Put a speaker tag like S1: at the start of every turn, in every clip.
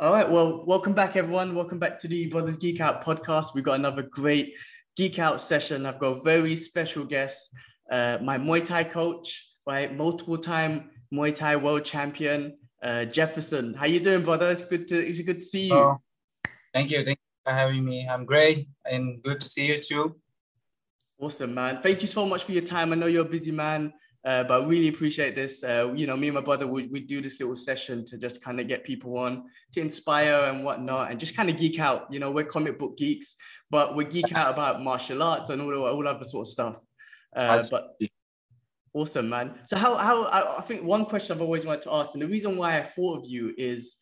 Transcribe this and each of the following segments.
S1: All right. Well, welcome back, everyone. Welcome back to the Brothers Geek Out podcast. We've got another great Geek Out session. I've got a very special guest, uh, my Muay Thai coach, right? Multiple time Muay Thai world champion, uh, Jeferson. How you doing, brother? It's good to it's good to see you. Oh,
S2: thank you. Thank you for having me. I'm great and good to see you too.
S1: Awesome, man. Thank you so much for your time. I know you're a busy man. Uh, but I really appreciate this. Uh, you know, me and my brother, we, we do this little session to just kind of get people on, to inspire and whatnot, and just kind of geek out. You know, we're comic book geeks, but we geek out about martial arts and all, all other sort of stuff. Uh, but awesome, man. So how, how I, I think one question I've always wanted to ask, and the reason why I thought of you is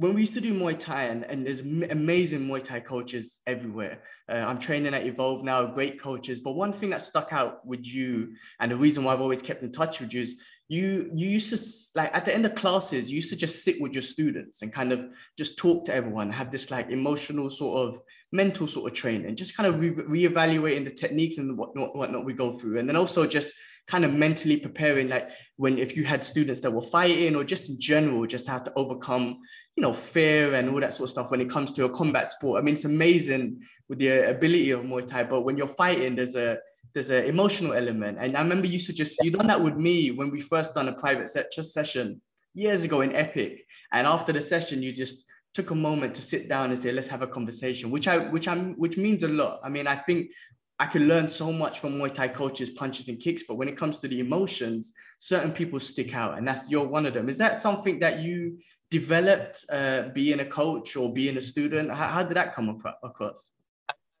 S1: when we used to do Muay Thai, and, and there's amazing Muay Thai coaches everywhere. Uh, I'm training at Evolve now, great coaches. But one thing that stuck out with you, and the reason why I've always kept in touch with you is you you used to like at the end of classes, you used to just sit with your students and kind of just talk to everyone, have this like emotional sort of mental sort of training, just kind of re- reevaluating the techniques and what whatnot we go through, and then also just kind of mentally preparing like when if you had students that were fighting or just in general just have to overcome you know, fear and all that sort of stuff when it comes to a combat sport. I mean, it's amazing with the ability of Muay Thai, but when you're fighting, there's a there's an emotional element. And I remember you used to just you done that with me when we first done a private set session years ago in Epic. And after the session, you just took a moment to sit down and say, let's have a conversation, which I which I'm which means a lot. I mean, I think I can learn so much from Muay Thai coaches, punches and kicks, but when it comes to the emotions, certain people stick out, and that's you're one of them. Is that something that you developed uh, being a coach or being a student? How, how did that come across?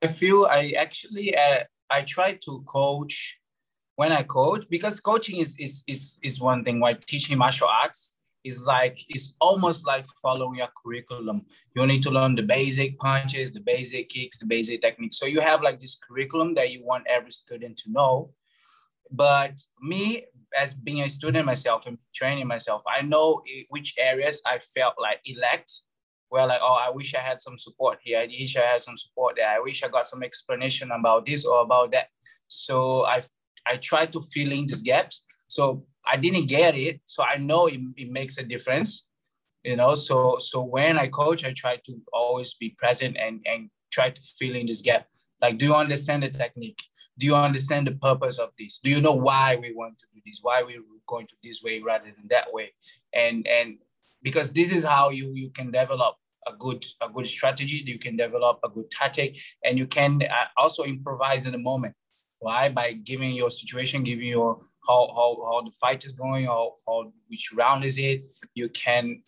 S2: I feel I actually uh, I try to coach when I coach because coaching is is is, is one thing. While teaching martial arts is like it's almost like following your curriculum. You need to learn the basic punches, the basic kicks, the basic techniques. So you have like this curriculum that you want every student to know. But me, as being a student myself and training myself, I know which areas I felt like elect. where like, oh, I wish I had some support here. I wish I had some support there. I wish I got some explanation about this or about that. So I I try to fill in these gaps. So I didn't get it. So I know it, it makes a difference. You know, so so when I coach, I try to always be present and and try to fill in this gap. Like, do you understand the technique? Do you understand the purpose of this? Do you know why we want to do this? Why we're going to this way rather than that way? And and because this is how you you can develop a good a good strategy. You can develop a good tactic, and you can uh, also improvise in the moment. Why? By giving your situation, giving your how how, how the fight is going, or how which round is it. You can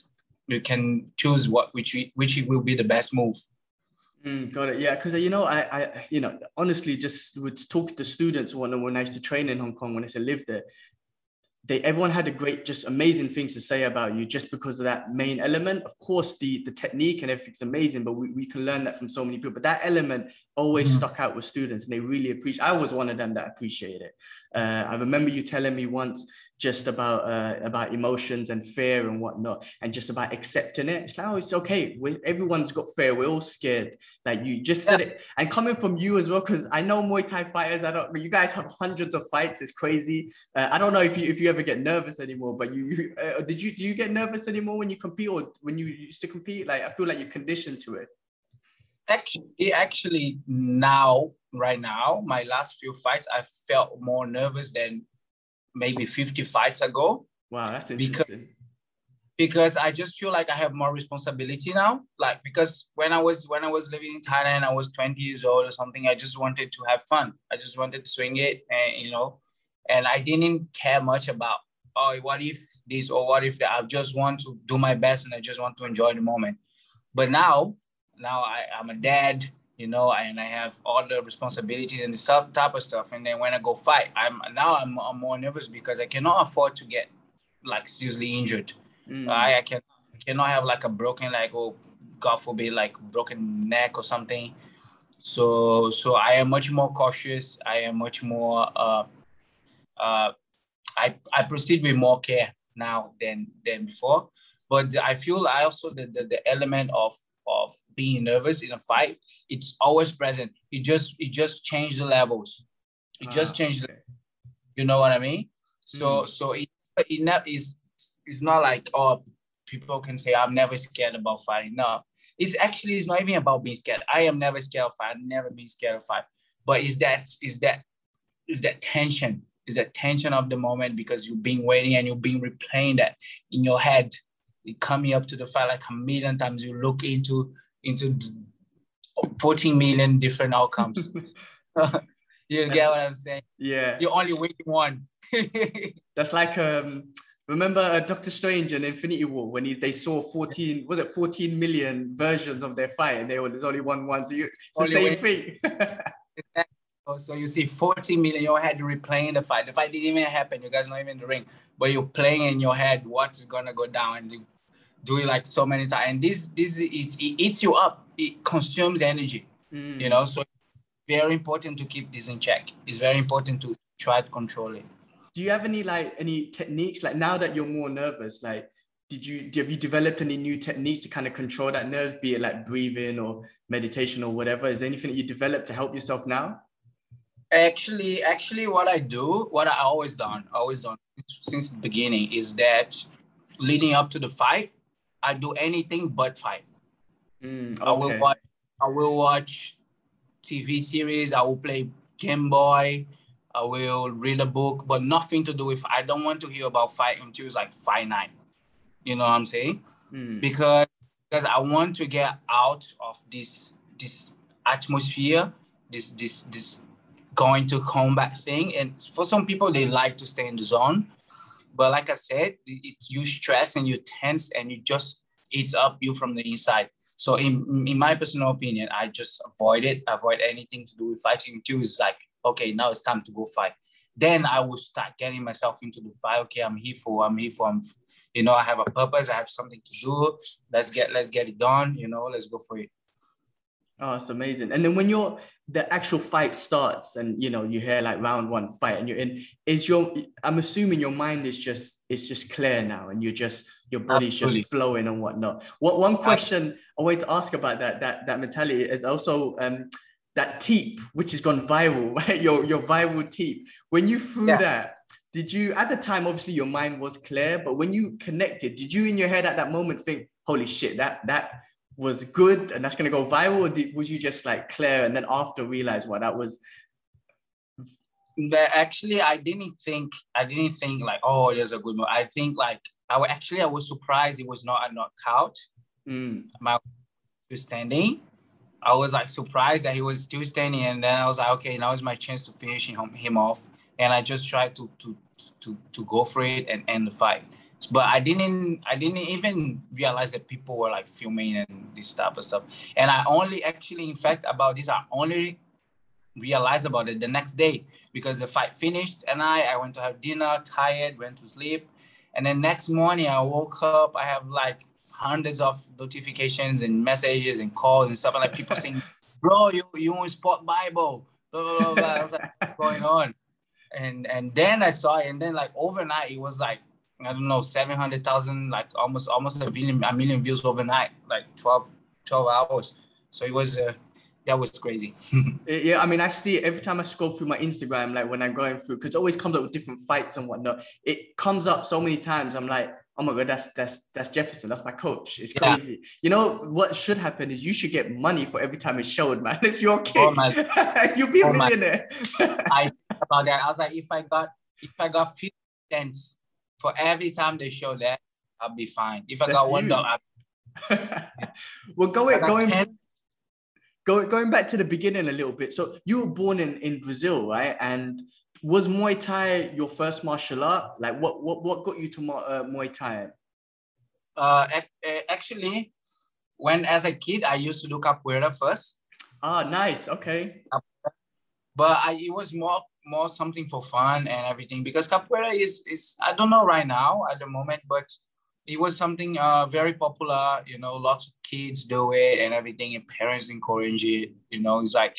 S2: you can choose what which which will be the best move
S1: Mm, got it. Yeah, because you know, I, I, you know, honestly, just would talk to students when when I used to train in Hong Kong when I used to live there. They everyone had a great, just amazing things to say about you just because of that main element. Of course, the the technique and everything's amazing, but we, we can learn that from so many people. But that element always mm-hmm. stuck out with students, and they really appreciate. I was one of them that appreciated it. Uh, I remember you telling me once just about uh, about emotions and fear and whatnot, and just about accepting it. It's like, oh, it's okay. we everyone's got fear. We're all scared. Like you just said it, and coming from you as well, because I know Muay Thai fighters. I don't. You guys have hundreds of fights. It's crazy. Uh, I don't know if you if you ever get nervous anymore. But you, you uh, did you do you get nervous anymore when you compete or when you used to compete? Like I feel like you're conditioned to it.
S2: Actually, actually now, right now, my last few fights, I felt more nervous than maybe 50 fights ago.
S1: Wow, that's interesting.
S2: Because, because I just feel like I have more responsibility now. Like because when I was when I was living in Thailand, I was 20 years old or something. I just wanted to have fun. I just wanted to swing it, and you know, and I didn't care much about oh, what if this or what if that. I just want to do my best and I just want to enjoy the moment. But now, now I, I'm a dad you know, and I have all the responsibilities and the type of stuff. And then when I go fight, I'm now I'm, I'm more nervous because I cannot afford to get like seriously injured. Mm. I, I can cannot have like a broken like oh God forbid like broken neck or something. So so I am much more cautious. I am much more uh uh I I proceed with more care now than than before. But I feel I also the, the, the element of of being nervous in a fight, it's always present. It just it just changed the levels. It just ah, changed. The, you know what I mean? So mm. so it it not is it's not like oh people can say I'm never scared about fighting. No, it's actually it's not even about being scared. I am never scared of fight. I've never been scared of fight. But is that is that is that tension? Is that tension of the moment because you've been waiting and you've been replaying that in your head, coming up to the fight like a million times. You look into into 14 million different outcomes. you get what I'm saying?
S1: Yeah.
S2: You're only waiting one.
S1: That's like um remember uh, Doctor Strange and Infinity War when he, they saw 14 was it 14 million versions of their fight and they were there's only one one so you it's the same thing.
S2: So you see 14 million your head replaying the fight. The fight didn't even happen. You guys not even in the ring, but you're playing in your head what's gonna go down and you do it like so many times. And this this it's, it eats you up. It consumes energy. Mm. You know, so very important to keep this in check. It's very important to try to control it.
S1: Do you have any like any techniques like now that you're more nervous? Like, did you have you developed any new techniques to kind of control that nerve, be it like breathing or meditation or whatever? Is there anything that you developed to help yourself now?
S2: Actually, actually, what I do, what I always done, always done since the beginning, is that leading up to the fight, I do anything but fight.
S1: Mm, okay.
S2: I will watch. I will watch TV series. I will play Game Boy. I will read a book, but nothing to do with. I don't want to hear about fight until it's like five nine. You know what I'm saying?
S1: Mm.
S2: Because because I want to get out of this this atmosphere, this this this going to combat thing. And for some people, they like to stay in the zone. But like I said, it's you stress and you tense and you just eats up you from the inside. So in, in my personal opinion, I just avoid it, avoid anything to do with fighting too. it's like, okay, now it's time to go fight. Then I will start getting myself into the fight. Okay, I'm here for, I'm here for, I'm, you know, I have a purpose, I have something to do. Let's get, let's get it done. You know, let's go for it.
S1: Oh, it's amazing. And then when you're the actual fight starts and you know you hear like round one fight and you're in, is your I'm assuming your mind is just it's just clear now and you're just your body's Absolutely. just flowing and whatnot. What one question I wanted to ask about that that that mentality is also um that teep which has gone viral, right? Your your viral teep. When you threw yeah. that, did you at the time obviously your mind was clear, but when you connected, did you in your head at that moment think, holy shit, that that was good and that's going to go viral or did, was you just like clear and then after realize what that was
S2: that actually i didn't think i didn't think like oh there's a good move i think like i was actually i was surprised it was not a knockout.
S1: Mm.
S2: my standing. I was like surprised that he was still standing and then i was like okay now is my chance to finish him, him off. And i just tried to to to to go for it and end the fight but I didn't I didn't even realize that people were like filming and this type of stuff. And I only actually, in fact, about this, I only realized about it the next day because the fight finished and I I went to have dinner, tired, went to sleep. And then next morning I woke up, I have like hundreds of notifications and messages and calls and stuff and like people saying, bro, you you in SportBible, blah blah blah. blah. I was like, what's going on? And and then I saw it, and then like overnight it was like I don't know, 700,000, like almost almost a million, a million views overnight, like 12, 12 hours. So it was, uh, that was crazy.
S1: yeah, I mean, I see it every time I scroll through my Instagram, like when I'm going through, because it always comes up with different fights and whatnot. It comes up so many times. I'm like, oh my god, that's that's that's Jeferson. That's my coach. It's crazy. Yeah. You know what should happen is you should get money for every time it's showed, man. It's your kid. Oh You'll be a oh millionaire.
S2: I about that. I was like, if I got if I got 50 cents for every time they show that, I'll be fine. If I That's got one dog,
S1: well, going going 10, going going back to the beginning a little bit. So you were born in in Brazil, right? And was Muay Thai your first martial art? Like, what what what got you to uh, Muay Thai?
S2: Uh, actually, when as a kid, I used to do capoeira first.
S1: Ah, nice. Okay.
S2: But I, it was more more something for fun and everything because capoeira is is I don't know right now at the moment, but it was something uh, very popular. You know, lots of kids do it and everything, and parents encourage it. You know, it's like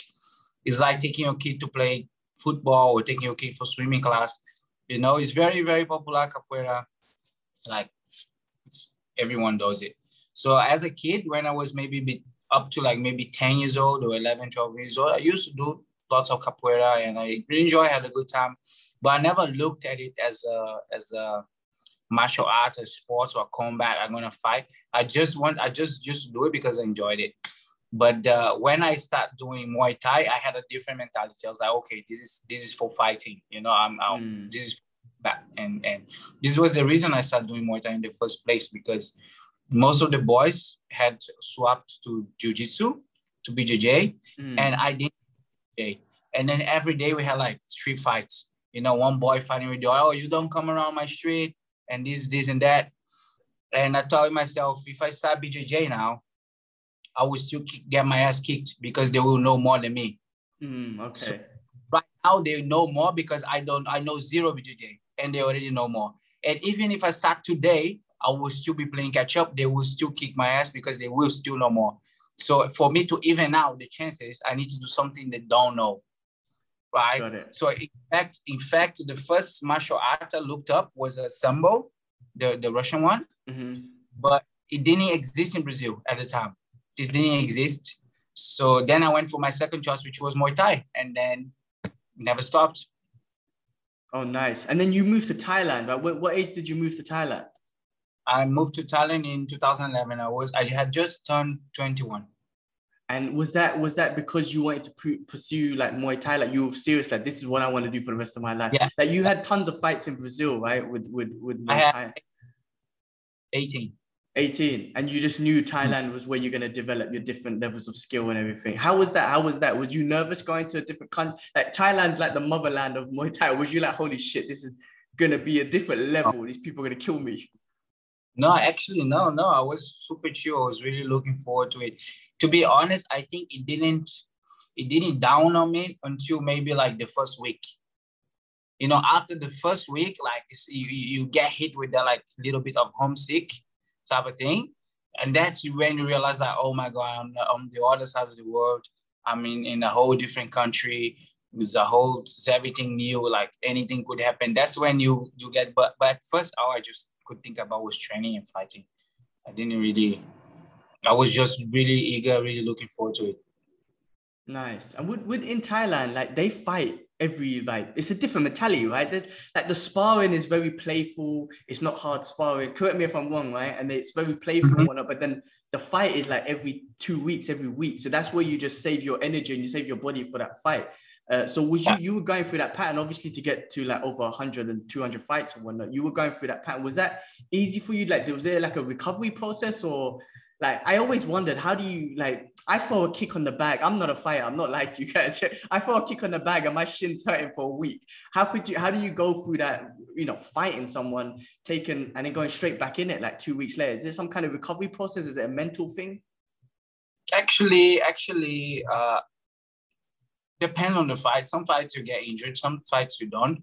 S2: it's like taking your kid to play football or taking your kid for swimming class. You know, it's very very popular capoeira. Like everyone does it. So as a kid, when I was maybe up to like maybe 10 years old or 11, 12 years old, I used to do lots of capoeira and I really enjoy, had a good time. But I never looked at it as a as a martial arts or sports or combat. I'm gonna fight. I just want I just just do it because I enjoyed it. But uh, when I start doing Muay Thai, I had a different mentality. I was like, okay, this is this is for fighting. You know, I'm, I'm mm. this is that, and and this was the reason I started doing Muay Thai in the first place because most of the boys had swapped to Jiu-Jitsu to BJJ, mm. and I didn't. And then every day we had like street fights. You know, one boy fighting with the other, oh, you don't come around my street, and this, this, and that. And I told myself, if I start BJJ now, I will still get my ass kicked because they will know more than me.
S1: Mm, okay. So
S2: right now they know more because I don't. I know zero BJJ, and they already know more. And even if I start today, I will still be playing catch up. They will still kick my ass because they will still know more. So for me to even out the chances, I need to do something they don't know. Right. So in fact, in fact, the first martial art I looked up was a sambo, the, the Russian one.
S1: Mm-hmm.
S2: But it didn't exist in Brazil at the time. This didn't exist. So then I went for my second choice, which was Muay Thai, and then never stopped.
S1: Oh, nice. And then you moved to Thailand, right? What, what age did you move to Thailand?
S2: I moved to Thailand in 2011. I was I had just turned 21.
S1: And was that was that because you wanted to pursue like Muay Thai? Like you were serious, like this is what I want to do for the rest of my life.
S2: Yeah.
S1: Like you had tons of fights in Brazil, right? With with with Muay Thai.
S2: 18.
S1: 18 and you just knew thailand was where you're going to develop your different levels of skill and everything how was that how was that was you nervous going to a different country like thailand's like the motherland of muay thai was you like holy shit this is going to be a different level these people are going to kill me
S2: no, actually, no, no. I was super chill. I was really looking forward to it. To be honest, I think it didn't it didn't down on me until maybe like the first week. You know, after the first week, like you, you get hit with that like little bit of homesick type of thing. And that's when you realize that, oh my God, I'm on the other side of the world. I'm in, in a whole different country. It's a whole, it's everything new, like anything could happen. That's when you you get, but but first hour, just could think about was training and fighting. I didn't really, I was just really eager, really looking forward to it.
S1: Nice. And would, with in Thailand, like they fight every like it's a different mentality, right? There's like the sparring is very playful. It's not hard sparring. Correct me if I'm wrong, right? And it's very playful mm-hmm. and whatnot. But then the fight is like every two weeks, every week. So that's where you just save your energy and you save your body for that fight. Uh, so was you you were going through that pattern obviously to get to like over 100 and 200 fights and whatnot. You were going through that pattern. Was that easy for you? Like was there like a recovery process or like i always wondered how do you like i throw a kick on the bag. I'm not a fighter. I'm not like you guys. I throw a kick on the bag and my shin's hurting for a week. How could you how do you go through that you know fighting someone taking and then going straight back in it like two weeks later? Is there some kind of recovery process? Is it a mental thing?
S2: Actually actually uh depend on the fight. Some fights you get injured, some fights you don't.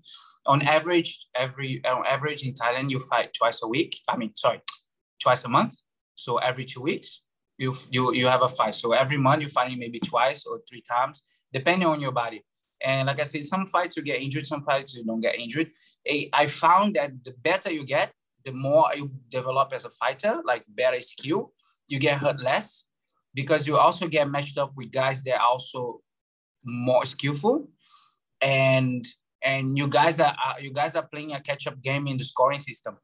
S2: On average, every on average in Thailand, you fight twice a week. I mean, sorry, twice a month. So every two weeks, you you you have a fight. So every month you're fighting maybe twice or three times, depending on your body. And like I said, some fights you get injured, some fights you don't get injured. I found that the better you get, the more you develop as a fighter, like better skill, you get hurt less because you also get matched up with guys that also more skillful. And and you guys are you guys are playing a catch-up game in the scoring system.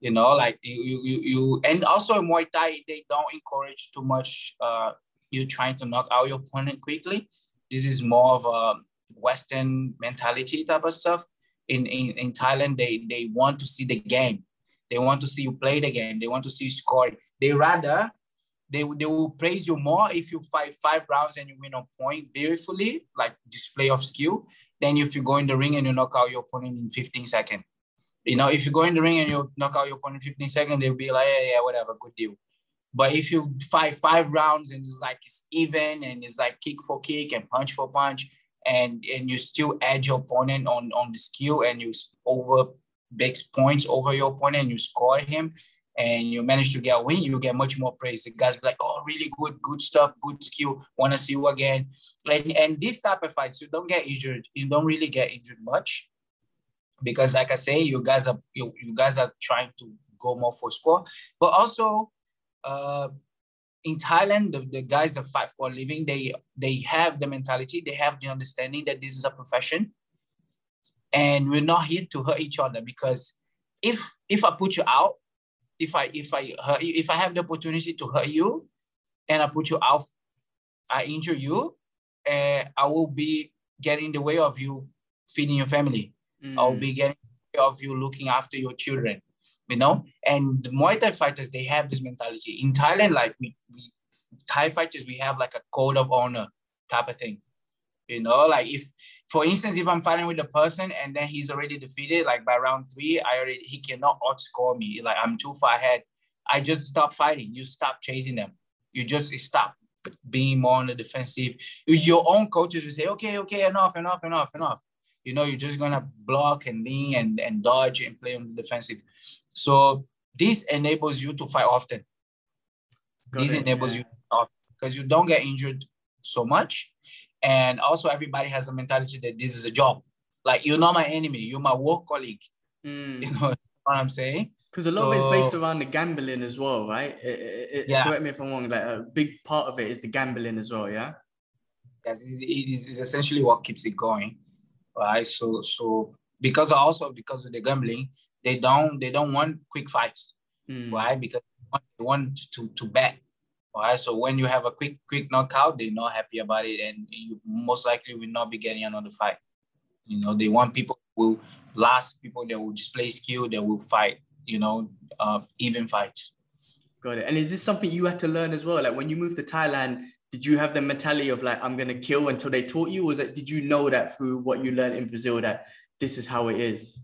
S2: You know like you you you and also in muay thai they don't encourage too much uh you trying to knock out your opponent quickly. This is more of a western mentality type of stuff. In in, in thailand they they want to see the game. They want to see you play the game. They want to see you score they rather they, they will praise you more if you fight five rounds and you win a point beautifully, like display of skill, than if you go in the ring and you knock out your opponent in 15 seconds. You know, if you go in the ring and you knock out your opponent in 15 seconds, they'll be like, yeah, yeah, whatever, good deal. But if you fight five rounds and it's like it's even and it's like kick for kick and punch for punch, and and you still edge your opponent on on the skill and you over big points over your opponent and you score him, and you manage to get a win, you get much more praise. The guys be like, oh, really good, good stuff, good skill, want to see you again. And, and this type of fights, you don't get injured. You don't really get injured much because like I say, you guys are you, you guys are trying to go more for score. But also uh, in Thailand, the, the guys that fight for a living, they they have the mentality, they have the understanding that this is a profession. And we're not here to hurt each other because if if I put you out, if I if I hurt you, if I have the opportunity to hurt you, and I put you out, I injure you, and I will be getting in the way of you feeding your family. Mm. I'll be getting of you looking after your children, you know. And the Muay Thai fighters, they have this mentality. In Thailand, like we, we Thai fighters, we have like a code of honor type of thing. You know, like if, for instance, if I'm fighting with a person and then he's already defeated, like by round three, I already he cannot outscore me. Like I'm too far ahead. I just stop fighting. You stop chasing them. You just stop being more on the defensive. Your own coaches will say, okay, okay, enough, enough, enough, enough. You know, you're just gonna block and lean and, and dodge and play on the defensive. So this enables you to fight often. Got this it, enables you because you don't get injured so much and also, everybody has the mentality that this is a job. Like you're not my enemy, you're my work colleague. Mm. You know what I'm saying?
S1: Because a lot so, of it's based around the gambling as well, right? It, it, yeah. Correct me if I'm wrong. Like a big part of it is the gambling as well, yeah.
S2: Yes, it is, it's essentially what keeps it going, right? So, so because also because of the gambling, they don't they don't want quick fights, mm. right? Because they want to to bet right. So when you have a quick, quick knockout, they're not happy about it, and you most likely will not be getting another fight. You know, they want people who last, people that will display skill, that will fight. You know, uh, even fights.
S1: Got it. And is this something you had to learn as well? Like when you moved to Thailand, did you have the mentality of like I'm gonna kill until they taught you, or did you know that through what you learned in Brazil that this is how it is?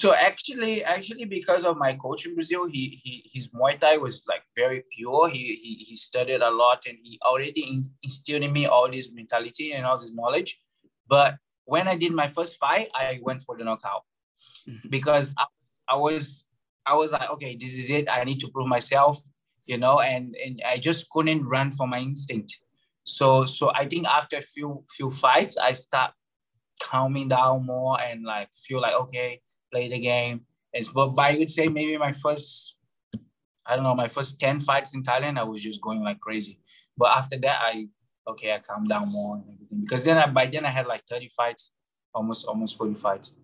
S2: So actually, actually, because of my coach in Brazil, he, he his Muay Thai was like very pure. He he, he studied a lot, and he already instilled in me all this mentality and all this knowledge. But when I did my first fight, I went for the knockout mm-hmm. because I, I was I was like, okay, this is it. I need to prove myself, you know, and and I just couldn't run for my instinct. So so I think after a few few fights, I start calming down more and like feel like okay play the game. It's but I would say maybe my first, I don't know, my first 10 fights in Thailand, I was just going like crazy. But after that, I okay, I calmed down more and everything. Because then I by then I had like 30 fights, almost almost 40 fights.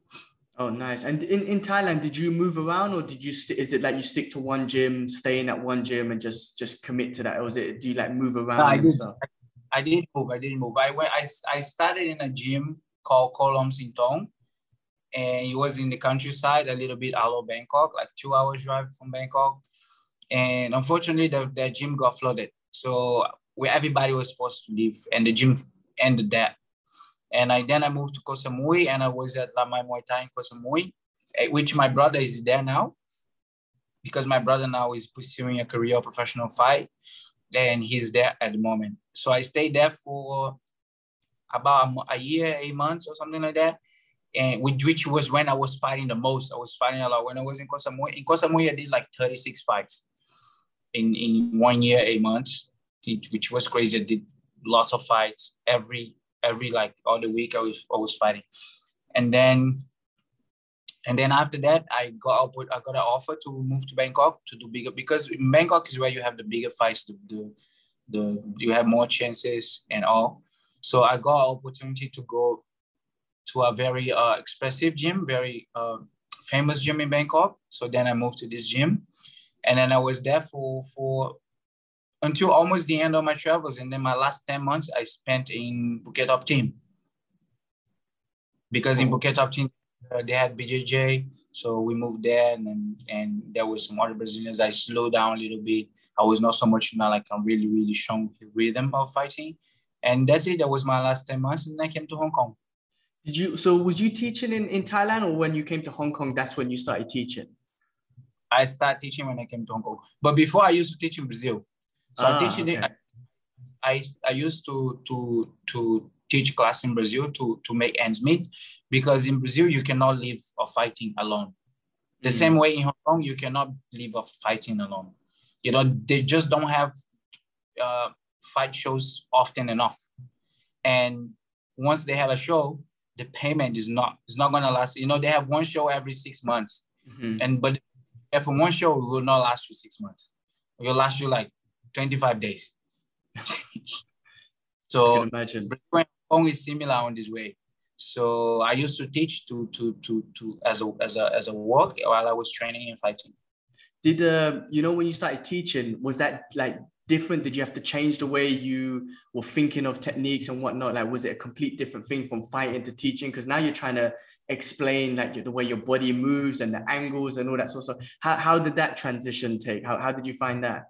S1: Oh, nice. And in, in Thailand, did you move around or did you, st- is it like you stick to one gym, stay in at one gym and just, just commit to that? Or is it, do you like move around? No,
S2: I, did, I, I, didn't move. I didn't move. I went, I, I started in a gym called Kolom Sintong and it was in the countryside, a little bit out of Bangkok, like two hours drive from Bangkok. And unfortunately, the, the gym got flooded. So where everybody was supposed to live, and the gym ended that. And I then I moved to Koh Samui, and I was at Lamai Muay Thai in Koh Samui, eh, which my brother is there now, because my brother now is pursuing a career professional fight, and he's there at the moment. So I stayed there for about a year, eight months, or something like that and which, which was when I was fighting the most. I was fighting a lot when I was in Koh Samui. In Koh Samui, I did like 36 fights in, in one year, eight months, it, which was crazy. I did lots of fights every every like all the week. I was I was fighting, and then and then after that, I got I got an offer to move to Bangkok to do bigger because Bangkok is where you have the bigger fights, the, the, the you have more chances and all. So I got an opportunity to go to a very uh, expensive gym, very uh, famous gym in Bangkok. So then I moved to this gym, and then I was there for for until almost the end of my travels. And then my last ten months I spent in Phuket Top Team because in Phuket Top Team uh, they had BJJ, so we moved there, and then, and there were some other Brazilians. I slowed down a little bit. I was not so much you know like a really really strong rhythm of fighting, and that's it. That was my last ten months, and I came to Hong Kong.
S1: Did you? So was you teaching in, in Thailand, or when you came to Hong Kong, that's when you started teaching?
S2: I started teaching when I came to Hong Kong, but before I used to teach in Brazil. So ah, I teaching okay. I, I used to to to teach class in Brazil to to make ends meet, because in Brazil you cannot live of fighting alone. The mm. same way in Hong Kong you cannot live of fighting alone. You know they just don't have uh, fight shows often enough, and once they have a show, the payment is not it's not gonna last. You know, they have one show every six months, mm-hmm. and but if one show will not last you six months, it will last you like twenty five days. so
S1: imagine
S2: Hong is similar on this way. So I used to teach to to to to as a as a as a work while I was training and fighting.
S1: Did uh you know when you started teaching was that like different? Did you have to change the way you were thinking of techniques and whatnot? Like was it a complete different thing from fighting to teaching? Because now you're trying to explain like the way your body moves and the angles and all that sort of stuff. How how did that transition take? How how did you find that?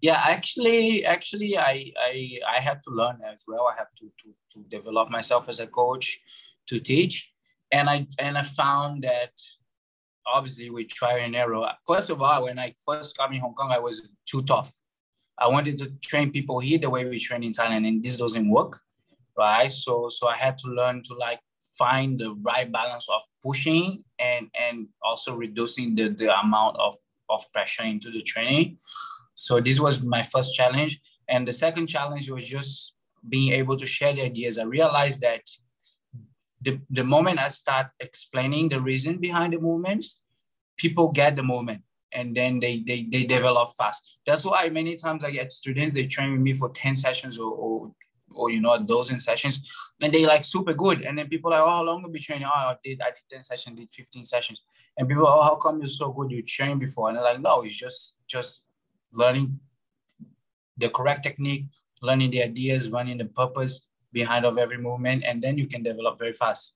S2: yeah actually actually i i i had to learn as well i have to to, to develop myself as a coach to teach and i and i found that obviously with trial and error first of all when i first got in hong kong i was too tough i wanted to train people here the way we train in thailand and this doesn't work right so so i had to learn to like find the right balance of pushing and and also reducing the the amount of of pressure into the training so this was my first challenge. And the second challenge was just being able to share the ideas. I realized that the, the moment I start explaining the reason behind the movements, people get the movement and then they, they, they develop fast. That's why many times I get students, they train with me for 10 sessions or, or, or you know, a dozen sessions and they like super good. And then people are like, oh, how long have you training? Oh, I did, I did 10 sessions, did 15 sessions. And people, oh, how come you're so good? You trained before. And they're like, no, it's just, just learning the correct technique, learning the ideas, running the purpose behind of every movement, and then you can develop very fast.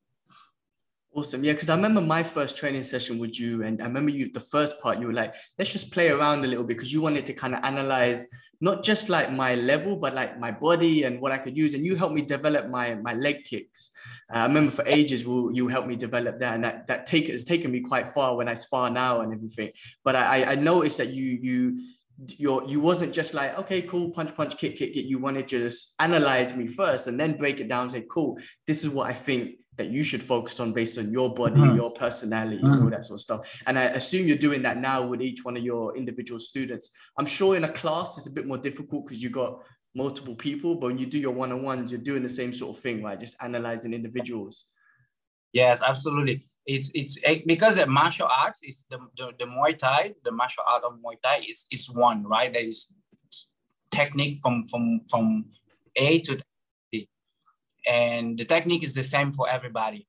S1: Awesome. Yeah, because I remember my first training session with you, and I remember you the first part, you were like, let's just play around a little bit because you wanted to kind of analyze not just like my level, but like my body and what I could use. And you helped me develop my my leg kicks. Uh, I remember for ages will you helped me develop that, and that that take has taken me quite far when I spar now and everything. But I I noticed that you you you're you wasn't just like okay cool punch punch kick kick you wanted to just analyze me first and then break it down say cool this is what i think that you should focus on based on your body mm. your personality mm. all that sort of stuff and i assume you're doing that now with each one of your individual students i'm sure in a class it's a bit more difficult because you got multiple people but when you do your one-on-ones you're doing the same sort of thing right just analyzing individuals
S2: yes absolutely it's it's because the martial arts is the, the, the Muay Thai, the martial art of Muay Thai is is one, right? That is technique from from from A to D. And the technique is the same for everybody.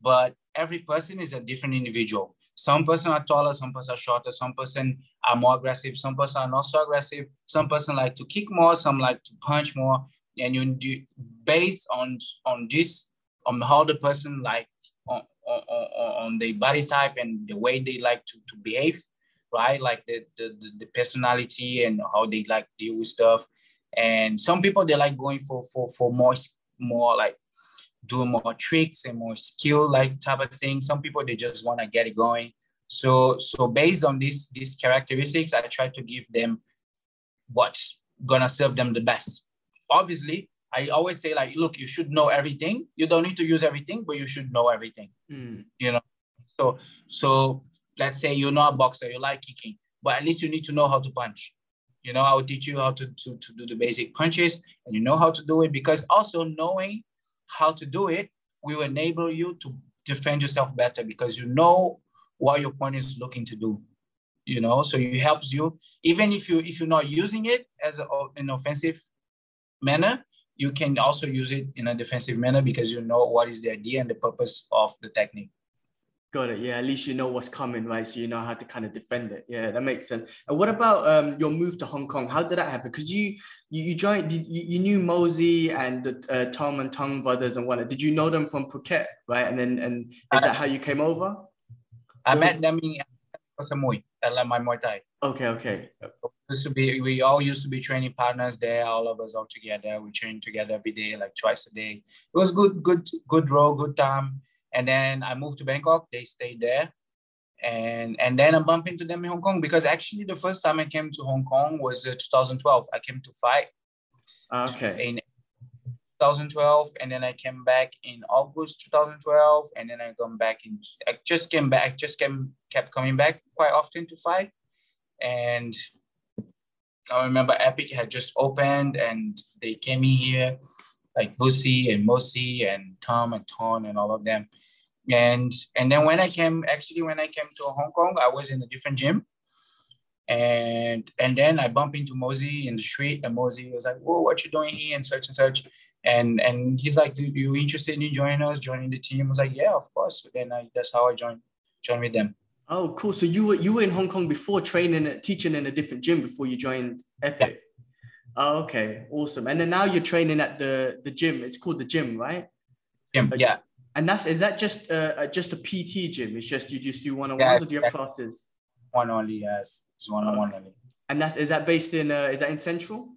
S2: But every person is a different individual. Some person are taller, some person are shorter, some person are more aggressive, some person are not so aggressive, some person like to kick more, some like to punch more. And you do based on on this, on how the person like on, on, on the body type and the way they like to, to behave, right? Like the, the, the personality and how they like deal with stuff. And some people, they like going for, for, for more, more like doing more tricks and more skill like type of thing. Some people, they just want to get it going. So, so based on these, these characteristics, I try to give them what's gonna serve them the best. Obviously, I always say like, look, you should know everything. You don't need to use everything, but you should know everything. Mm. You know. So so let's say you're not a boxer, you like kicking, but at least you need to know how to punch. You know, I will teach you how to, to, to do the basic punches and you know how to do it because also knowing how to do it will enable you to defend yourself better because you know what your opponent is looking to do you know so it helps you even if you if you're not using it as a, an offensive manner you can also use it in a defensive manner because you know what is the idea and the purpose of the technique.
S1: Got it. Yeah, at least you know what's coming, right? So you know how to kind of defend it. Yeah, that makes sense. And what about um, your move to Hong Kong? How did that happen? Because you, you you joined, you, you knew Mosey and the uh, Tom and Tom brothers and whatnot. Did you know them from Phuket, right? And then and is that how you came over?
S2: I met them in Samui at my Muay Thai.
S1: Okay, okay
S2: used to be we all used to be training partners there all of us all together we train together every day like twice a day it was good good good role good time and then i moved to bangkok. They stayed there. And and then i bumped into them in hong kong because actually the first time i came to hong kong was uh, 2012 i came to fight.
S1: Okay.
S2: In 2012 and then i came back in august 2012 and then i come back in i just came back just came kept coming back quite often to fight. And I remember Epic had just opened and they came in here, like Bussy and Mosi and Tom and Ton and all of them. And and then when I came, actually when I came to Hong Kong, I was in a different gym. And and then I bumped into Mosey in the street, and Mosey was like, "Whoa, what you doing here?" and such and such. And and he's like, "Do you interested in joining us, joining the team?" I was like, "Yeah, of course." So then I, that's how I joined joined with them.
S1: Oh, cool. So you were you were in Hong Kong before training, teaching in a different gym before you joined Epic. Yeah. Oh, okay, awesome. And then now you're training at the the gym. It's called the gym, right?
S2: Gym, yeah.
S1: And that's is that just uh just a PT gym? It's just you just do one on ones, or do you have classes?
S2: One only, yes. It's one on one only.
S1: And that's is that based in uh, is that in Central?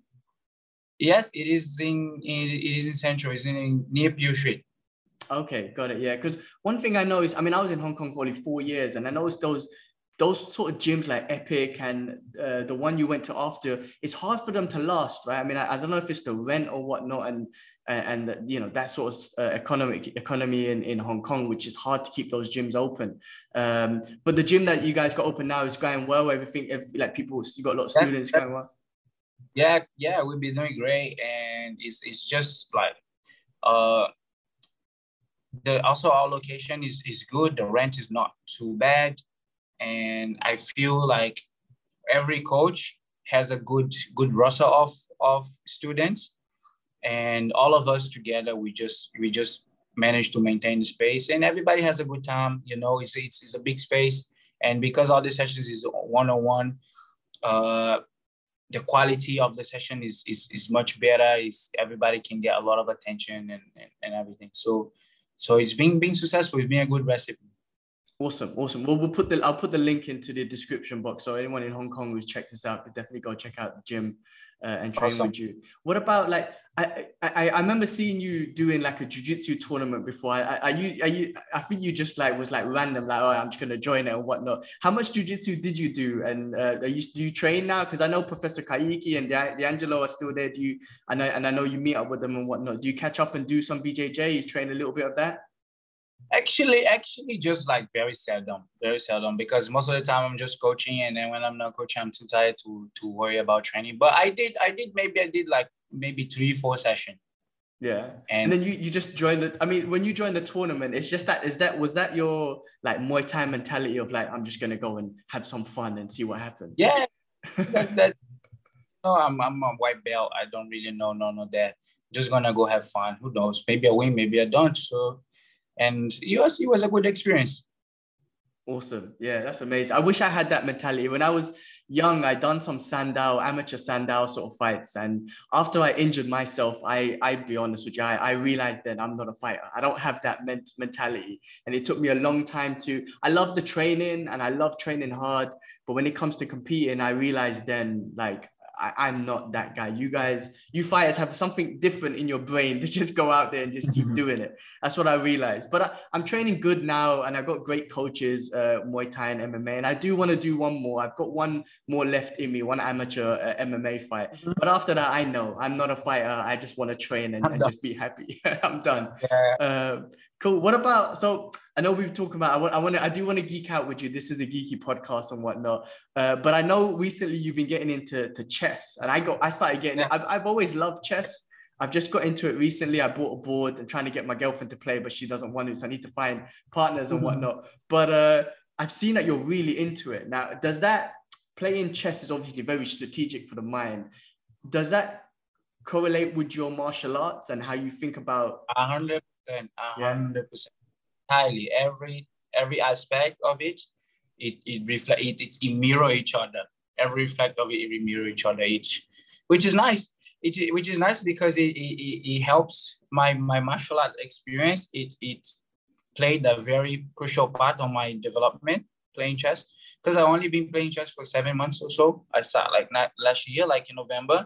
S2: Yes, it is in it is in Central. It's in near Peel Street.
S1: Okay, got it. Yeah, because one thing I know is, I mean, I was in Hong Kong for only four years, and I noticed those those sort of gyms like Epic and uh, the one you went to after, it's hard for them to last, right? I mean, I, I don't know if it's the rent or whatnot, and and, and you know that sort of uh, economic economy in, in Hong Kong, which is hard to keep those gyms open. Um, but the gym that you guys got open now is going well. Everything, like people, you got a lot of students going well.
S2: Yeah, yeah, we've been doing great, and it's it's just like uh the also our location is is good the rent is not too bad and i feel like every coach has a good good roster of of students and all of us together we just we just manage to maintain the space and everybody has a good time you know it's it's, it's a big space and because all the sessions is one-on-one uh the quality of the session is is, is much better is everybody can get a lot of attention and, and, and everything so so it's being being successful. It's been a good recipe.
S1: Awesome, awesome. Well, we'll put the I'll put the link into the description box. So anyone in Hong Kong who's checked this out, could definitely go check out the gym uh, and train awesome. with you. What about like I, I I remember seeing you doing like a jiu-jitsu tournament before. I, are you are you I think you just like was like random like oh I'm just gonna join it and whatnot. How much jiu-jitsu did you do? And uh, are you do you train now? Because I know Professor Kaiki and D'Angelo are still there. Do you and I and I know you meet up with them and whatnot. Do you catch up and do some BJJ? You train a little bit of that?
S2: Actually, actually, just like very seldom, very seldom, because most of the time I'm just coaching, and then when I'm not coaching, I'm too tired to to worry about training. But I did, I did, maybe I did like maybe three, four sessions.
S1: Yeah, and, and then you you just joined the. I mean, when you joined the tournament, it's just that is that was that your like Muay Thai mentality of like I'm just gonna go and have some fun and see what happens.
S2: Yeah, that's that. No, I'm I'm a white belt. I don't really know none of that. Just gonna go have fun. Who knows? Maybe I win, maybe I don't. So and it was it was a good experience.
S1: Awesome. Yeah, that's amazing. I wish I had that mentality. When I was young, I done some Sanda, amateur Sanda sort of fights. And after I injured myself, I, I be honest with you, I, I realized that I'm not a fighter. I don't have that ment- mentality. And it took me a long time to, I love the training and I love training hard. But when it comes to competing, I realized then like I, am not that guy. You guys, you fighters have something different in your brain to just go out there and just keep doing it. That's what I realized. But I, am training good now, and I've got great coaches, uh, Muay Thai and MMA. And I do want to do one more. I've got one more left in me, one amateur uh, MMA fight. Mm-hmm. But after that, I know I'm not a fighter. I just want to train and, and just be happy. I'm done. Yeah. Uh, Cool. What about so? I know we've talked about. I want. I want to. I do want to geek out with you. This is a geeky podcast and whatnot. Uh, but I know recently you've been getting into to chess, and I got. I started getting. Yeah. I've, I've always loved chess. I've just got into it recently. I bought a board and trying to get my girlfriend to play, but she doesn't want to. So I need to find partners and mm-hmm. whatnot. But uh, I've seen that you're really into it. Now, does that playing chess is obviously very strategic for the mind. Does that correlate with your martial arts and how you think about?
S2: hundred happen 100%, entirely. Every every aspect of it, it it reflect it, it, it mirror each other. Every reflect of it, it mirror each other. Each, which is nice. It, which is nice because it, it, it helps my my martial art experience. It it played a very crucial part on my development playing chess because I only been playing chess for seven months or so. I start like not, last year, like in November,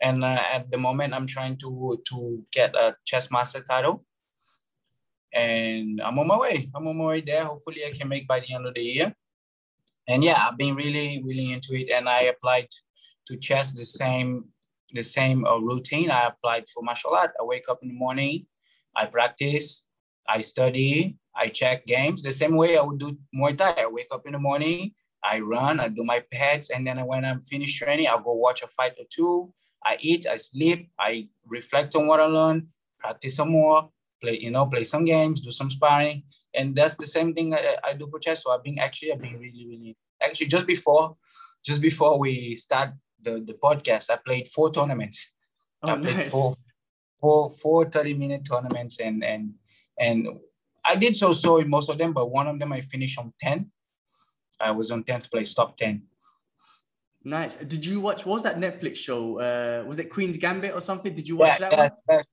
S2: and uh, at the moment I'm trying to to get a chess master title and I'm on my way. I'm on my way there. Hopefully, I can make by the end of the year. And yeah, I've been really, really into it, and I applied to chess the same, the same uh, routine. I applied for martial art. I wake up in the morning, I practice, I study, I check games. The same way I would do Muay Thai. I wake up in the morning, I run, I do my pads, and then when I'm finished training, I'll go watch a fight or two. I eat, I sleep, I reflect on what I learned, practice some more, play, you know, play some games, do some sparring. And that's the same thing I, I do for chess. So I've been actually, I've been really, really, actually just before, just before we start the, the podcast, I played four tournaments. Oh, I played nice. four four four 30 minute tournaments and and and I did so so in most of them, but one of them I finished on 10 I was on 10th place, top 10.
S1: Nice. Did you watch what was that Netflix show? Uh was it Queen's Gambit or something? Did you watch
S2: yeah,
S1: that
S2: yes,
S1: one?
S2: Yes,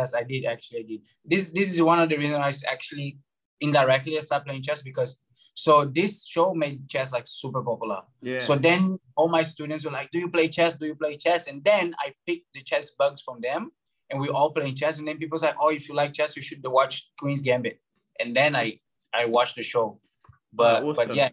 S2: yes, I did actually I did. This this is one of the reasons I actually indirectly started playing chess because so this show made chess like super popular.
S1: Yeah.
S2: So then all my students were like, Do you play chess? Do you play chess? And then I picked the chess bugs from them and we all playing chess. And then people say, "Oh, if you like chess, you should watch Queen's Gambit." And then I I watched the show, but
S1: awesome.
S2: but yeah,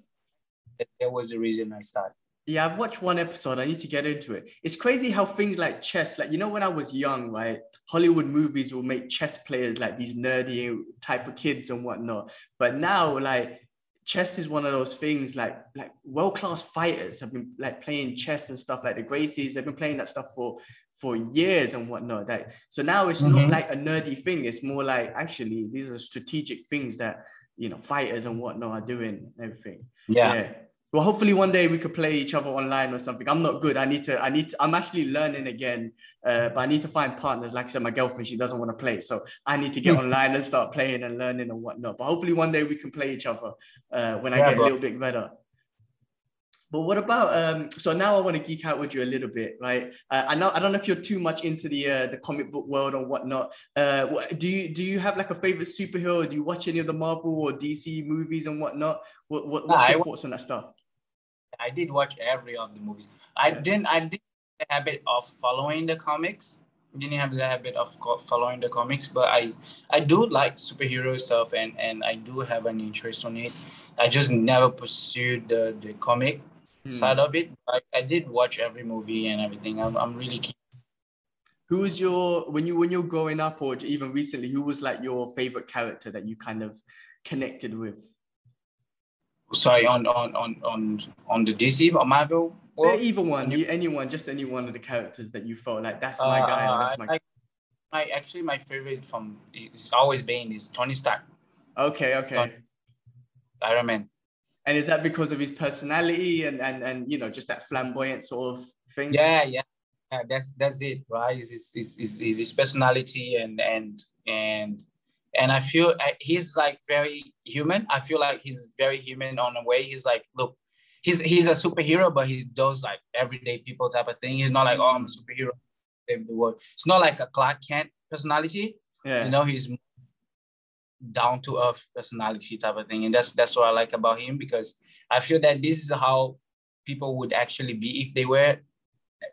S2: that, that was the reason I started.
S1: Yeah, I've watched one episode. I need to get into it. It's crazy how things like chess, like you know, when I was young, right? Hollywood movies will make chess players like these nerdy type of kids and whatnot. But now, like chess is one of those things like like world-class fighters have been like playing chess and stuff like the Gracies, they've been playing that stuff for for years and whatnot. Like so now it's not
S2: Mhm.
S1: like a nerdy thing. It's more like actually these are strategic things that you know fighters and whatnot are doing and everything.
S2: Yeah.
S1: Well, hopefully one day we could play each other online or something. I'm not good. I need to. I need. To, I'm actually learning again, uh, but I need to find partners. Like I said, my girlfriend she doesn't want to play, so I need to get
S2: Hmm.
S1: online and start playing and learning and whatnot. But hopefully one day we can play each other uh, when I get
S2: bro.
S1: a little bit better. But what about um? So now I want to geek out with you a little bit, right? Uh, I know I don't know if you're too much into the uh, the comic book world or whatnot. Uh, what, do you do you have like a favorite superhero? Do you watch any of the Marvel or DC movies and whatnot? What, what what's
S2: I
S1: your
S2: wa-
S1: thoughts on that stuff?
S2: I did watch every of the movies. I
S1: Yeah.
S2: didn't. I did the habit of following the comics. Didn't have the habit of following the comics, but I I do like superhero stuff and and I do have an interest on it. I just never pursued the the comic
S1: Hmm.
S2: side of it. I, I did watch every movie and everything. I'm I'm really keen.
S1: Who was your when you when you're growing up or even recently? Who was like your favorite character that you kind of connected with?
S2: Sorry on on on on on the DC or Marvel.
S1: Or either one,
S2: you-
S1: anyone, just any one of the characters that you felt like that's my guy.
S2: Uh,
S1: that's my
S2: I, I, my actually my favorite from it's always been is Tony Stark,
S1: okay, okay.
S2: Tony. Iron Man.
S1: And is that because of his personality and and and you know just that flamboyant sort of thing?
S2: Yeah, yeah, yeah. That's that's it, right? Is his is is is his personality and and and and I feel he's like very human. I feel like he's very human on a way. He's like, look, he's he's a superhero, but he does like everyday people type of thing. He's not like, oh, I'm a superhero, save the world. It's not like a Clark Kent personality.
S1: yeah.
S2: You know, he's down to earth personality type of thing, and that's that's what I like about him because I feel that this is how people would actually be if they were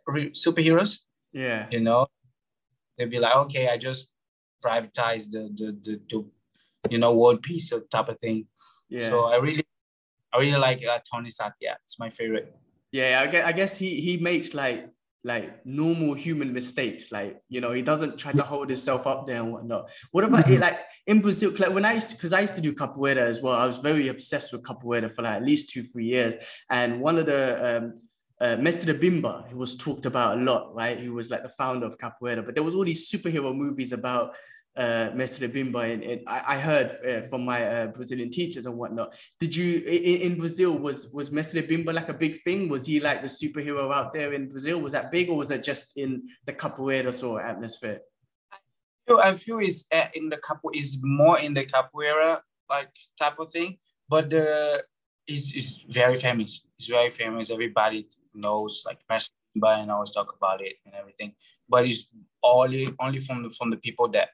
S2: re- superheroes.
S1: yeah.
S2: You know, they'd be like, okay, I just privatize the the the, the you know world peace type of thing.
S1: Yeah.
S2: So I really, I really like uh, Tony Stark. Yeah, it's my favorite.
S1: Yeah, I guess, I guess he he makes like like normal human mistakes. Like you know, he doesn't try to hold himself up there and whatnot. What about it? Like in Brazil, like when I used because I used to do capoeira as well. I was very obsessed with capoeira for like at least two three years. And one of the um, uh, Mestre Bimba, he was talked about a lot, right? He was like the founder of capoeira. But there was all these superhero movies about uh, Mestre Bimba, and, and I, I heard uh, from my uh, Brazilian teachers and whatnot. Did you in, in Brazil was was Mestre Bimba like a big thing? Was he like the superhero out there in Brazil? Was that big, or was that just in the capoeira sort of atmosphere?
S2: I feel is uh, in the capo is more in the capoeira like type of thing, but the is is very famous. It's very famous. Everybody knows like Messimba and always talk about it and everything. But it's only only from the from the people that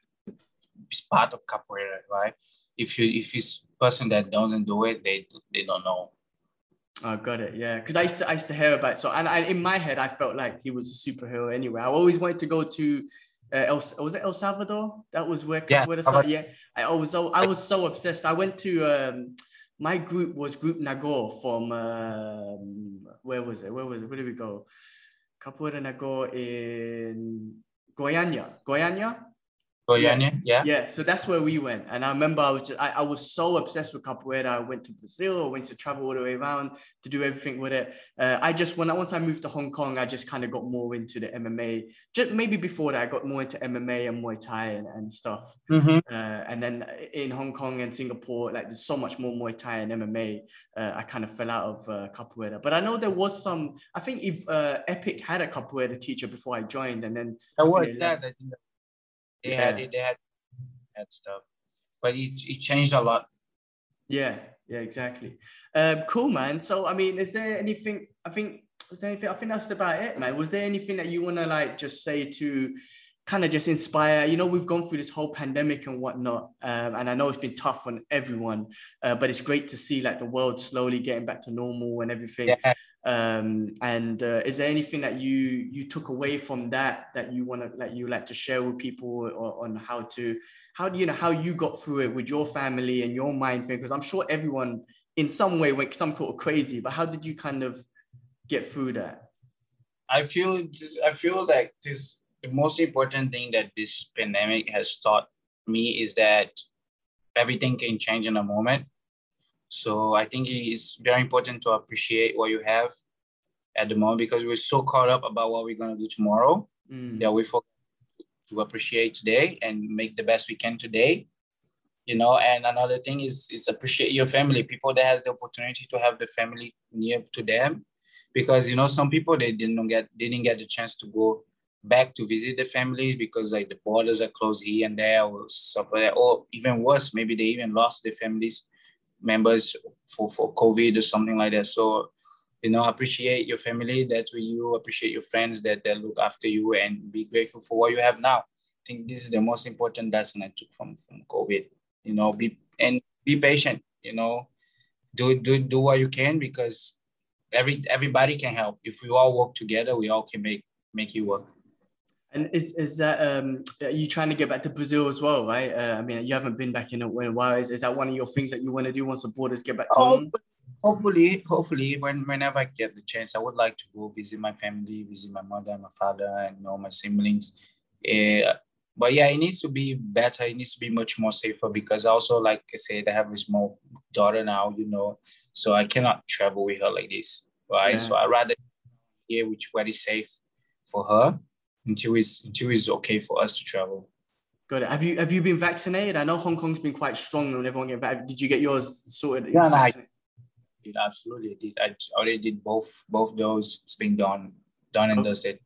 S2: is part of capoeira, right? If you if it's person that doesn't do it, they they don't know.
S1: Oh, got it. Yeah, because I used to I used to hear about so and I, in my head I felt like he was a superhero anyway. I always wanted to go to. Uh, El, was it El Salvador? That was where
S2: Yeah,
S1: capoeira
S2: Salvador.
S1: started. Yeah, I was so I was so obsessed. I went to um, my group was Group Nagor from um, where was it? Where was it? Where did we go? Capoeira Nagor in Goiânia. Goiânia. Yeah.
S2: yeah, yeah.
S1: So that's where we went, and I remember I was just, I, I was so obsessed with capoeira. I went to Brazil, I went to travel all the way around to do everything with it. Uh, I just when I once I moved to Hong Kong, I just kind of got more into the MMA. Just maybe before that, I got more into MMA and Muay Thai and, and stuff.
S2: Mhm.
S1: Uh, and then in Hong Kong and Singapore, like there's so much more Muay Thai and MMA. Uh, I kind of fell out of uh, capoeira, but I know there was some. I think if uh, Epic had a capoeira teacher before I joined, and then
S2: That
S1: I
S2: was
S1: left.
S2: I think They yeah. had they had had stuff. But it, it changed a lot.
S1: Yeah, yeah, exactly. Um, cool, man. So I mean, is there anything I think was there anything I think that's about it, man. Was there anything that you wanna like just say to kind of just inspire. You know, we've gone through this whole pandemic and whatnot, um, and I know it's been tough on everyone, uh, but it's great to see like the world slowly getting back to normal and everything. Yeah. Um, and uh, is there anything that you you took away from that that you want to like you like to share with people or, on how to how do you know how you got through it with your family and your mind thing? Because I'm sure everyone in some way went some sort of crazy, but how did you kind of get through that?
S2: I feel I feel like this the most important thing that this pandemic has taught me is that everything can change in a moment. So I think it's very important to appreciate what you have at the moment because we're so caught up about what we're gonna do tomorrow mm. that we forget to appreciate today and make the best we can today. You know, and another thing is is appreciate your family, people that has the opportunity to have the family near to them, because you know some people they didn't get didn't get the chance to go back to visit the families because like the borders are closed here and there or something or even worse maybe they even lost their families members for for covid or something like that. So you know appreciate your family. That's where you. Appreciate your friends that that look after you and be grateful for what you have now. I think this is the most important lesson i took from from covid you know be and be patient you know. Do do do what you can because every everybody can help. If we all work together we all can make make it work
S1: and is is that um are you trying to get back to Brazil as well, right? Uh, I mean, you haven't been back in a, in a while. Is, is that one of your things that you want to do once the borders get back to oh,
S2: Hopefully, hopefully, when whenever I get the chance, I would like to go visit my family, visit my mother and my father, and all my siblings. Uh, but yeah, it needs to be better. It needs to be much more safer because also, like I said, I have a small daughter now, you know, so I cannot travel with her like this, right? Yeah. So I rather here, which very safe for her until it's until is okay for us to travel.
S1: Got it. Have you have you been vaccinated? I know Hong Kong's been quite strong on everyone getting back. Did you get yours sorted?
S2: Yeah, no, I did absolutely. I did. I already did both both those. It's been done done and okay. dusted.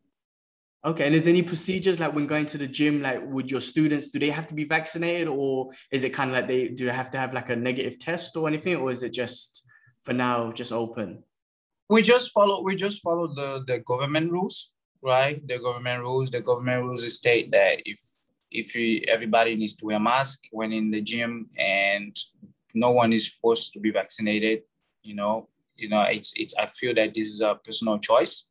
S1: Okay, and is there any procedures like when going to the gym, like would your students, do they have to be vaccinated, or is it kind of like they do they have to have like a negative test or anything, or is it just for now just open?
S2: We just follow we just follow the the government rules right? The government rules. The government rules state that if if you, everybody needs to wear a mask when in the gym, and no one is forced to be vaccinated. You know, you know, it's it's. I feel that this is a personal choice.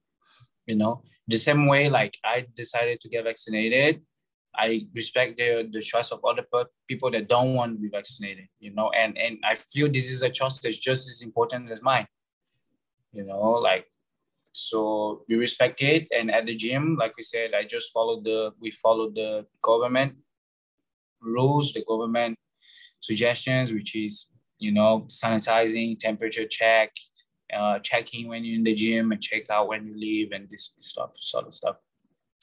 S2: You know, the same way like I decided to get vaccinated. I respect the, the choice of other people that don't want to be vaccinated, you know, and, and I feel this is a choice that's just as important as mine. You know, like so we respect it. And at the gym, like we said, I just followed the we followed the government rules, the government suggestions, which is you know sanitizing, temperature check, uh, checking when you're in the gym, and check out when you leave, and this stuff, sort of stuff.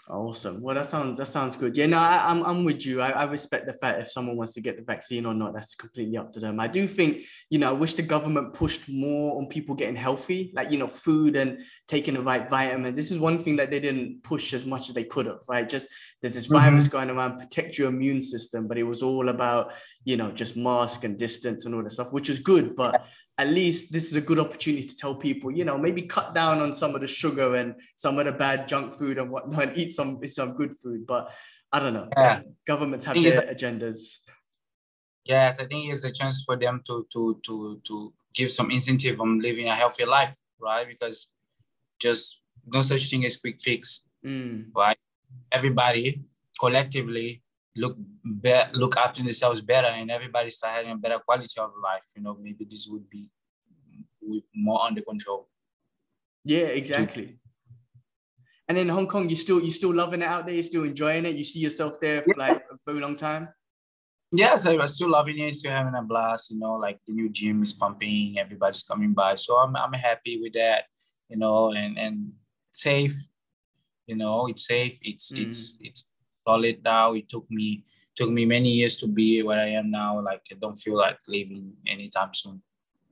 S1: Awesome. Well, that sounds that sounds good. Yeah, no, I, am I'm, I'm with you. I, I respect the fact if someone wants to get the vaccine or not, that's completely up to them. I do think, you know, I wish the government pushed more on people getting healthy, like you know, food and taking the right vitamins. This is one thing that they didn't push as much as they could have, right? Just there's this mm-hmm. virus going around, protect your immune system, but it was all about, you know, just mask and distance and all that stuff, which is good, but at least this is a good opportunity to tell people, you know, maybe cut down on some of the sugar and some of the bad junk food and whatnot, and eat some some good food. But I don't know. Yeah. Governments have their agendas.
S2: Yes, I think it's a chance for them to to to to give some incentive on living a healthier life, right? Because just no such thing as quick fix, mm. right? Everybody collectively look be- look after themselves better and everybody start having a better quality of life you know maybe this would be more under control.
S1: Yeah exactly. And in hong kong you still you still loving it out there? You're still enjoying it? You see yourself there for like a very long time?
S2: Yes i was still loving it still having a blast you know like the new gym is pumping everybody's coming by. So i'm, I'm happy with that you know and and safe you know it's safe it's mm. it's it's solid now. It took me took me many years to be where I am now. Like I don't feel like leaving anytime soon.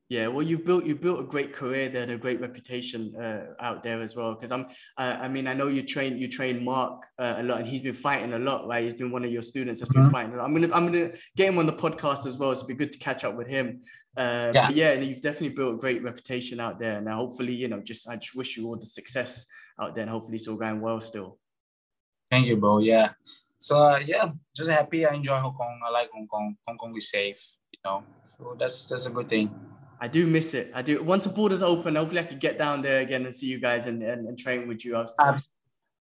S1: Yeah, well, you've built you built a great career there, and a great reputation uh, out there as well. Because I'm, uh, I mean, I know you train you train Mark uh, a lot, and he's been fighting a lot, right? He's been one of your students that's been mm-hmm. fighting. I'm gonna I'm gonna get him on the podcast as well. So it'd be good to catch up with him. Uh, yeah, yeah, you've definitely built a great reputation out there, and hopefully, you know, just I just wish you all the success out there, and hopefully it's all going well still.
S2: Thank you, bro. Yeah. So uh, yeah, just happy. I enjoy Hong Kong. I like Hong Kong. Hong Kong is safe, you know. So that's that's a good thing.
S1: I do miss it. I do. Once the borders open, hopefully I can get down there again and see you guys and, and, and train with you. I was, I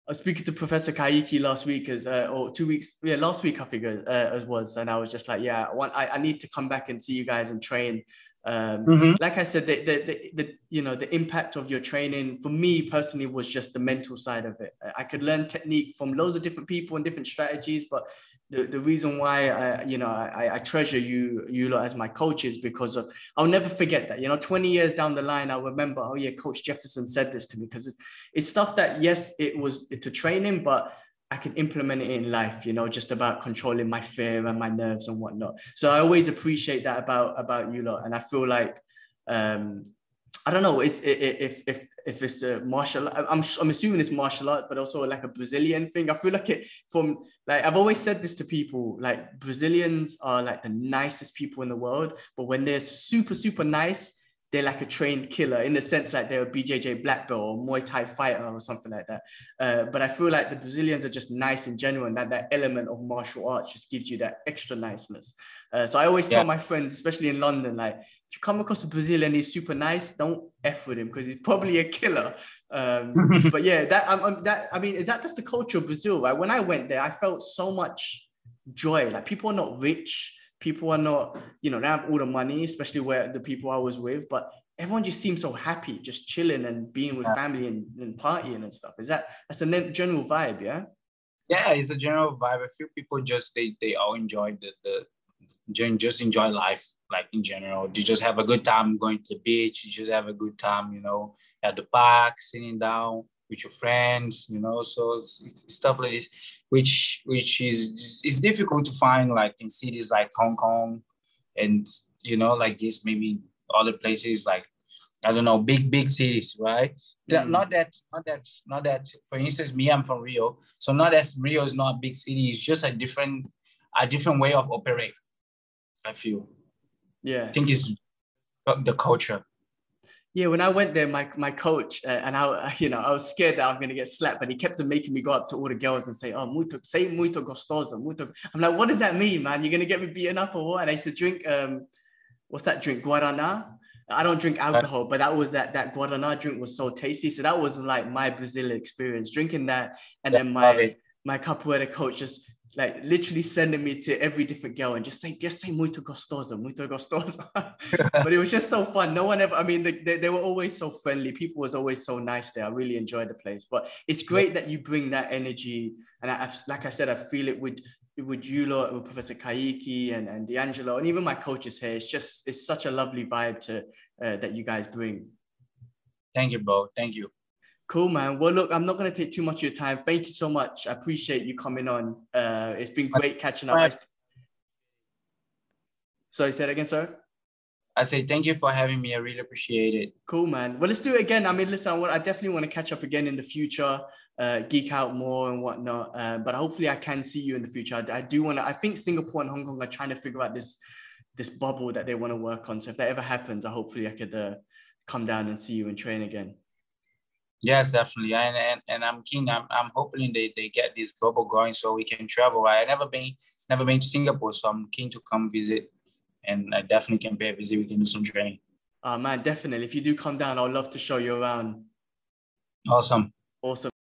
S1: was speaking to Professor Kaiki last week, as uh, or two weeks, yeah, last week I figure uh, as was, and I was just like, yeah, I want, I, I need to come back and see you guys and train. Um, mm-hmm. Like I said, the, the, the, the, you know the impact of your training for me personally was just the mental side of it. I could learn technique from loads of different people and different strategies, but the, the reason why I, you know I, I treasure you you lot as my coaches because of I'll never forget that you know 20 years down the line I'll remember oh yeah coach Jeferson said this to me because it's it's stuff that yes it was to training but I can implement it in life you know just about controlling my fear and my nerves and whatnot so I always appreciate that about about you lot and I feel like um I don't know it's, if if if it's a martial I'm I'm assuming it's martial art, but also like a Brazilian thing. I feel like it from like I've always said this to people. Like Brazilians are like the nicest people in the world, but when they're super super nice, they're like a trained killer in the sense like they're a BJJ black belt or Muay Thai fighter or something like that. Uh, but I feel like the Brazilians are just nice in general, and that that element of martial arts just gives you that extra niceness. Uh, so I always yeah. tell my friends, especially in London, like if you come across a Brazilian, he's super nice, don't f with him because he's probably a killer. Um, but yeah, that I'm, I'm, that I mean, is that just the culture of Brazil? Right? When I went there, I felt so much joy. Like people are not rich, people are not, you know, they have all the money, especially where the people I was with, but everyone just seems so happy, just chilling and being with yeah. family and, and partying and stuff. Is that that's a general vibe? Yeah.
S2: Yeah, it's a general vibe. A few people just they they all enjoy the the just enjoy life like in general you just have a good time going to the beach you just have a good time you know at the park sitting down with your friends you know so it's, it's stuff like this which which is is difficult to find like in cities like hong kong and you know like this maybe other places like i don't know big big cities right mm. not that not that not that for instance me i'm from rio so not that rio is not a big city it's just a different a different way of operate I feel.
S1: Yeah.
S2: I think it's the culture.
S1: Yeah, when I went there, my my coach uh, and I, you know, I was scared that I'm gonna get slapped, but he kept on making me go up to all the girls and say, "Oh, muito, say muito gostoso, muito." I'm like, "What does that mean, man? You're gonna get me beaten up or what?" And I used to drink, um, what's that drink? Guarana. I don't drink alcohol, but that was that that Guarana drink was so tasty. So that was like my Brazil experience, drinking that, and then my my capoeira coach just like literally sending me to every different girl and just say, just say muito gostoso, muito gostoso. but it was just so fun. No one ever, I mean, they, they, were always so friendly. People was always so nice there. I really enjoyed the place. But it's great that you bring that energy. And I, like I said, I feel it with with you lot, with Professor Kaiki and, and D'Angelo, and even my coaches here. It's just, it's such a lovely vibe to uh, that you guys bring.
S2: Thank you, bro. Thank you.
S1: Cool, man. Well, look, I'm not going to take too much of your time. Thank you so much. I appreciate you coming on. Uh, it's been great catching up. Sorry, say that again, sir.
S2: I say thank you for having me. I really appreciate it.
S1: Cool, man. Well, let's do it again. I mean, listen, I definitely want to catch up again in the future, uh, geek out more and whatnot. Uh, but hopefully, I can see you in the future. I, I do want to. I think Singapore and Hong Kong are trying to figure out this this bubble that they want to work on. So if that ever happens, I hopefully I could uh, come down and see you and train again.
S2: Yes, definitely. And, and and I'm keen. I'm, I'm hoping they, they get this bubble going so we can travel. I never been never been to Singapore, so I'm keen to come visit. And I definitely can pay a visit. We can do some training.
S1: Oh man, definitely. If you do come down, I'd love to show you around.
S2: Awesome.
S1: Awesome.